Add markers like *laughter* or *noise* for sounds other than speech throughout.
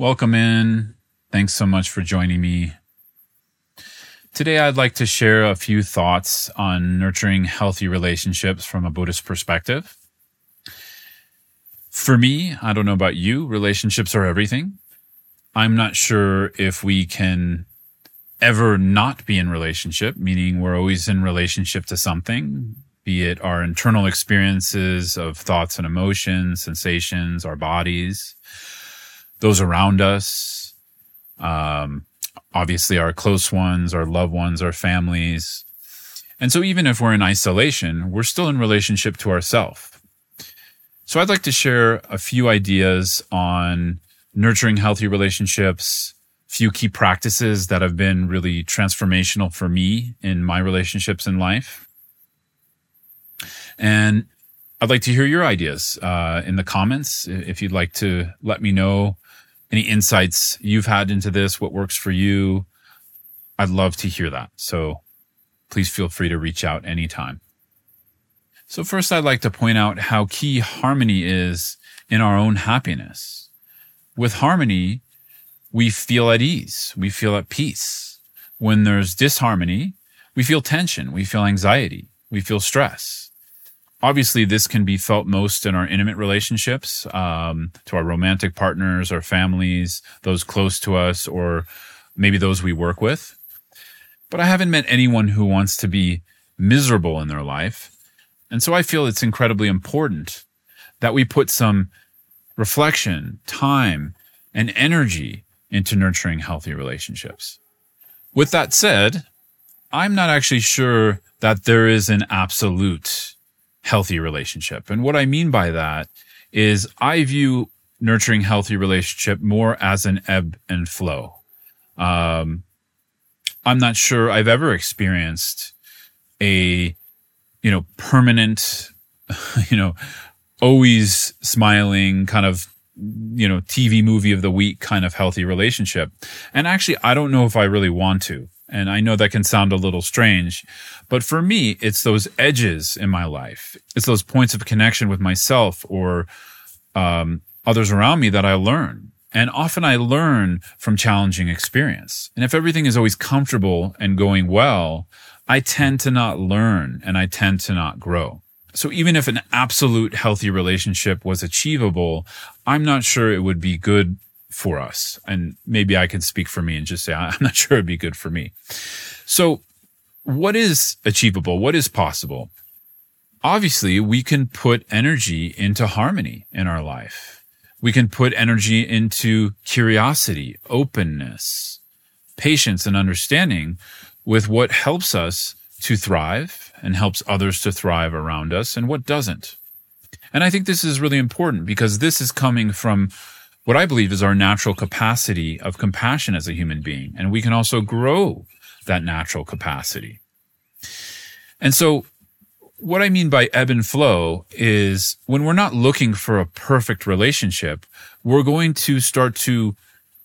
Welcome in. Thanks so much for joining me. Today, I'd like to share a few thoughts on nurturing healthy relationships from a Buddhist perspective. For me, I don't know about you, relationships are everything. I'm not sure if we can ever not be in relationship, meaning we're always in relationship to something, be it our internal experiences of thoughts and emotions, sensations, our bodies, those around us, um, obviously our close ones, our loved ones, our families. And so even if we're in isolation, we're still in relationship to ourselves. So I'd like to share a few ideas on nurturing healthy relationships, few key practices that have been really transformational for me in my relationships in life. And I'd like to hear your ideas uh, in the comments. If you'd like to let me know any insights you've had into this, what works for you, I'd love to hear that. So please feel free to reach out anytime. So first, I'd like to point out how key harmony is in our own happiness. With harmony, we feel at ease. We feel at peace. When there's disharmony, we feel tension. We feel anxiety. We feel stress obviously this can be felt most in our intimate relationships um, to our romantic partners our families those close to us or maybe those we work with. But i haven't met anyone who wants to be miserable in their life. And so i feel it's incredibly important that we put some reflection time and energy into nurturing healthy relationships. With that said i'm not actually sure that there is an absolute healthy relationship. And what I mean by that is I view nurturing healthy relationship more as an ebb and flow. Um, I'm not sure I've ever experienced a, you know, permanent, *laughs* you know, always smiling kind of, you know, TV movie of the week kind of healthy relationship. And actually, I don't know if I really want to. And I know that can sound a little strange, but for me, it's those edges in my life. It's those points of connection with myself or um, others around me that I learn. And often I learn from challenging experience. And if everything is always comfortable and going well, I tend to not learn and I tend to not grow. So even if an absolute healthy relationship was achievable, I'm not sure it would be good for us. And maybe I can speak for me and just say, *laughs* I'm not sure it'd be good for me. So what is achievable? What is possible? Obviously, we can put energy into harmony in our life. We can put energy into curiosity, openness, patience, and understanding with what helps us to thrive and helps others to thrive around us and what doesn't. And I think this is really important because this is coming from what I believe is our natural capacity of compassion as a human being. And we can also grow that natural capacity. And so what I mean by ebb and flow is when we're not looking for a perfect relationship, we're going to start to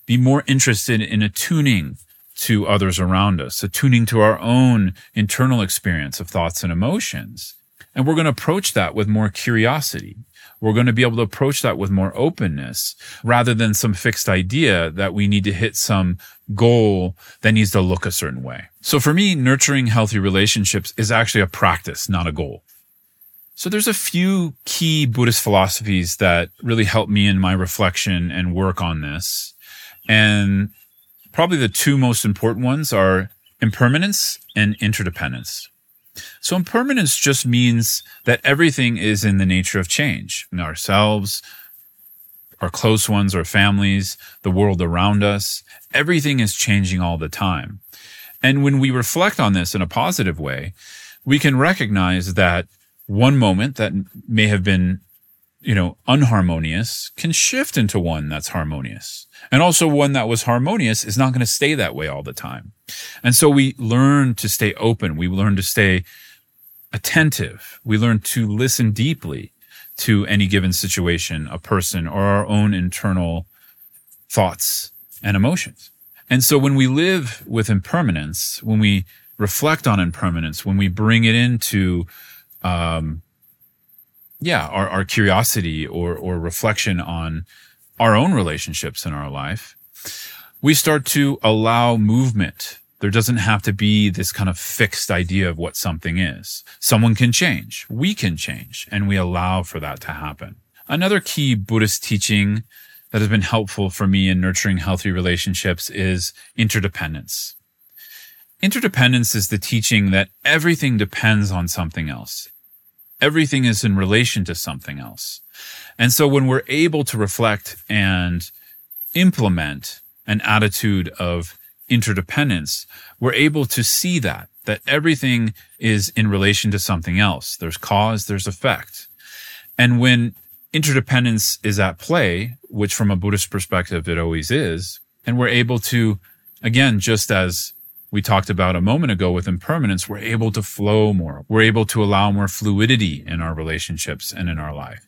be more interested in attuning to others around us, attuning to our own internal experience of thoughts and emotions. And we're going to approach that with more curiosity. We're going to be able to approach that with more openness rather than some fixed idea that we need to hit some goal that needs to look a certain way. So for me, nurturing healthy relationships is actually a practice, not a goal. So there's a few key Buddhist philosophies that really help me in my reflection and work on this. And probably the two most important ones are impermanence and interdependence. So impermanence just means that everything is in the nature of change. ourselves, our close ones, our families, the world around us, everything is changing all the time. And when we reflect on this in a positive way, we can recognize that one moment that may have been you know, unharmonious can shift into one that's harmonious. And also one that was harmonious is not going to stay that way all the time. And so we learn to stay open. We learn to stay attentive. We learn to listen deeply to any given situation, a person, or our own internal thoughts and emotions. And so when we live with impermanence, when we reflect on impermanence, when we bring it into, um, yeah, our, our curiosity or, or reflection on our own relationships in our life, we start to allow movement. There doesn't have to be this kind of fixed idea of what something is. Someone can change. We can change and we allow for that to happen. Another key Buddhist teaching that has been helpful for me in nurturing healthy relationships is interdependence. Interdependence is the teaching that everything depends on something else. Everything is in relation to something else. And so when we're able to reflect and implement an attitude of interdependence, we're able to see that, that everything is in relation to something else. There's cause, there's effect. And when interdependence is at play, which from a Buddhist perspective, it always is, and we're able to, again, just as we talked about a moment ago with impermanence, we're able to flow more. We're able to allow more fluidity in our relationships and in our life.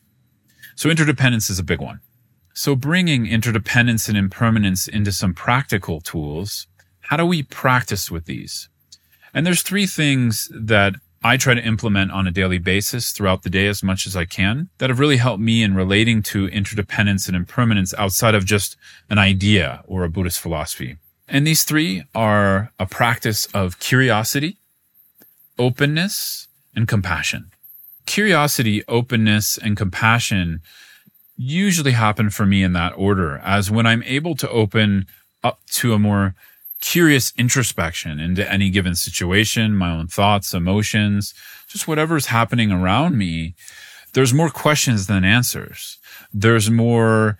So interdependence is a big one. So bringing interdependence and impermanence into some practical tools, how do we practice with these? And there's three things that I try to implement on a daily basis throughout the day as much as I can that have really helped me in relating to interdependence and impermanence outside of just an idea or a Buddhist philosophy. And these three are a practice of curiosity, openness, and compassion curiosity, openness, and compassion usually happen for me in that order as when I'm able to open up to a more curious introspection into any given situation, my own thoughts, emotions, just whatever's happening around me, there's more questions than answers. There's more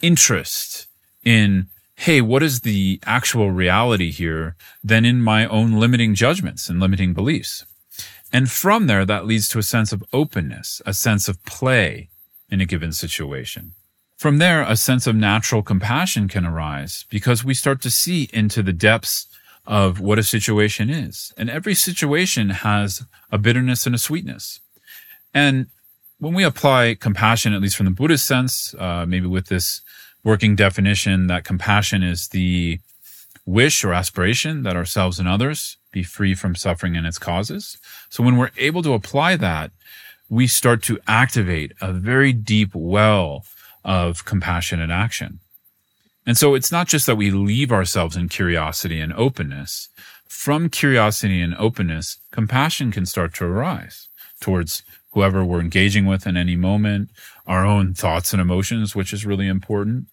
interest in, hey, what is the actual reality here than in my own limiting judgments and limiting beliefs? And from there, that leads to a sense of openness, a sense of play in a given situation. From there, a sense of natural compassion can arise because we start to see into the depths of what a situation is. And every situation has a bitterness and a sweetness. And when we apply compassion, at least from the Buddhist sense, uh, maybe with this working definition that compassion is the wish or aspiration that ourselves and others be free from suffering and its causes. So when we're able to apply that, we start to activate a very deep well of compassionate action. And so it's not just that we leave ourselves in curiosity and openness. From curiosity and openness, compassion can start to arise towards whoever we're engaging with in any moment, our own thoughts and emotions, which is really important,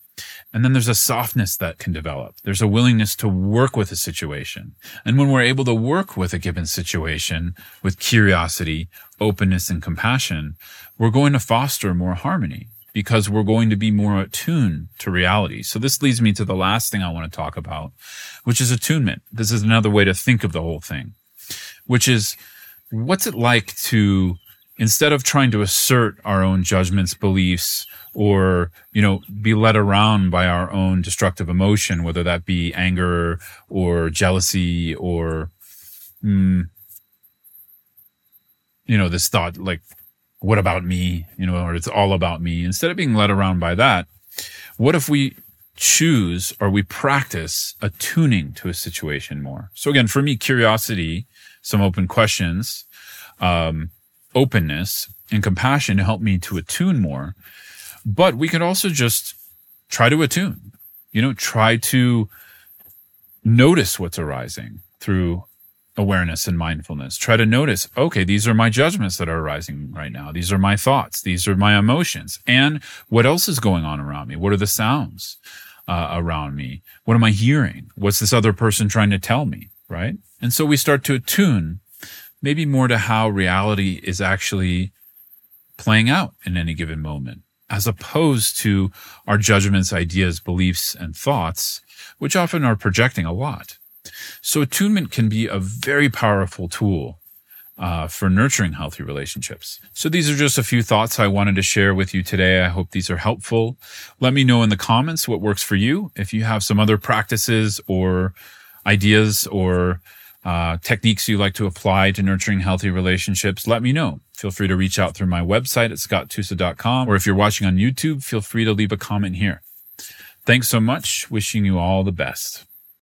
and then there's a softness that can develop. There's a willingness to work with a situation. And when we're able to work with a given situation with curiosity, openness, and compassion, we're going to foster more harmony because we're going to be more attuned to reality. So this leads me to the last thing I want to talk about, which is attunement. This is another way to think of the whole thing, which is what's it like to instead of trying to assert our own judgments, beliefs, or, you know, be led around by our own destructive emotion, whether that be anger or jealousy or, mm, you know, this thought like, what about me? You know, or it's all about me. Instead of being led around by that, what if we choose or we practice attuning to a situation more? So again, for me, curiosity, some open questions, um, openness and compassion to help me to attune more. But we could also just try to attune, you know, try to notice what's arising through awareness and mindfulness. Try to notice, okay, these are my judgments that are arising right now. These are my thoughts. These are my emotions. And what else is going on around me? What are the sounds uh, around me? What am I hearing? What's this other person trying to tell me? Right. And so we start to attune maybe more to how reality is actually playing out in any given moment, as opposed to our judgments, ideas, beliefs, and thoughts, which often are projecting a lot. So attunement can be a very powerful tool uh, for nurturing healthy relationships. So these are just a few thoughts I wanted to share with you today. I hope these are helpful. Let me know in the comments what works for you. If you have some other practices or ideas or uh, techniques you like to apply to nurturing healthy relationships, let me know. Feel free to reach out through my website at scotttusa.com. Or if you're watching on YouTube, feel free to leave a comment here. Thanks so much. Wishing you all the best.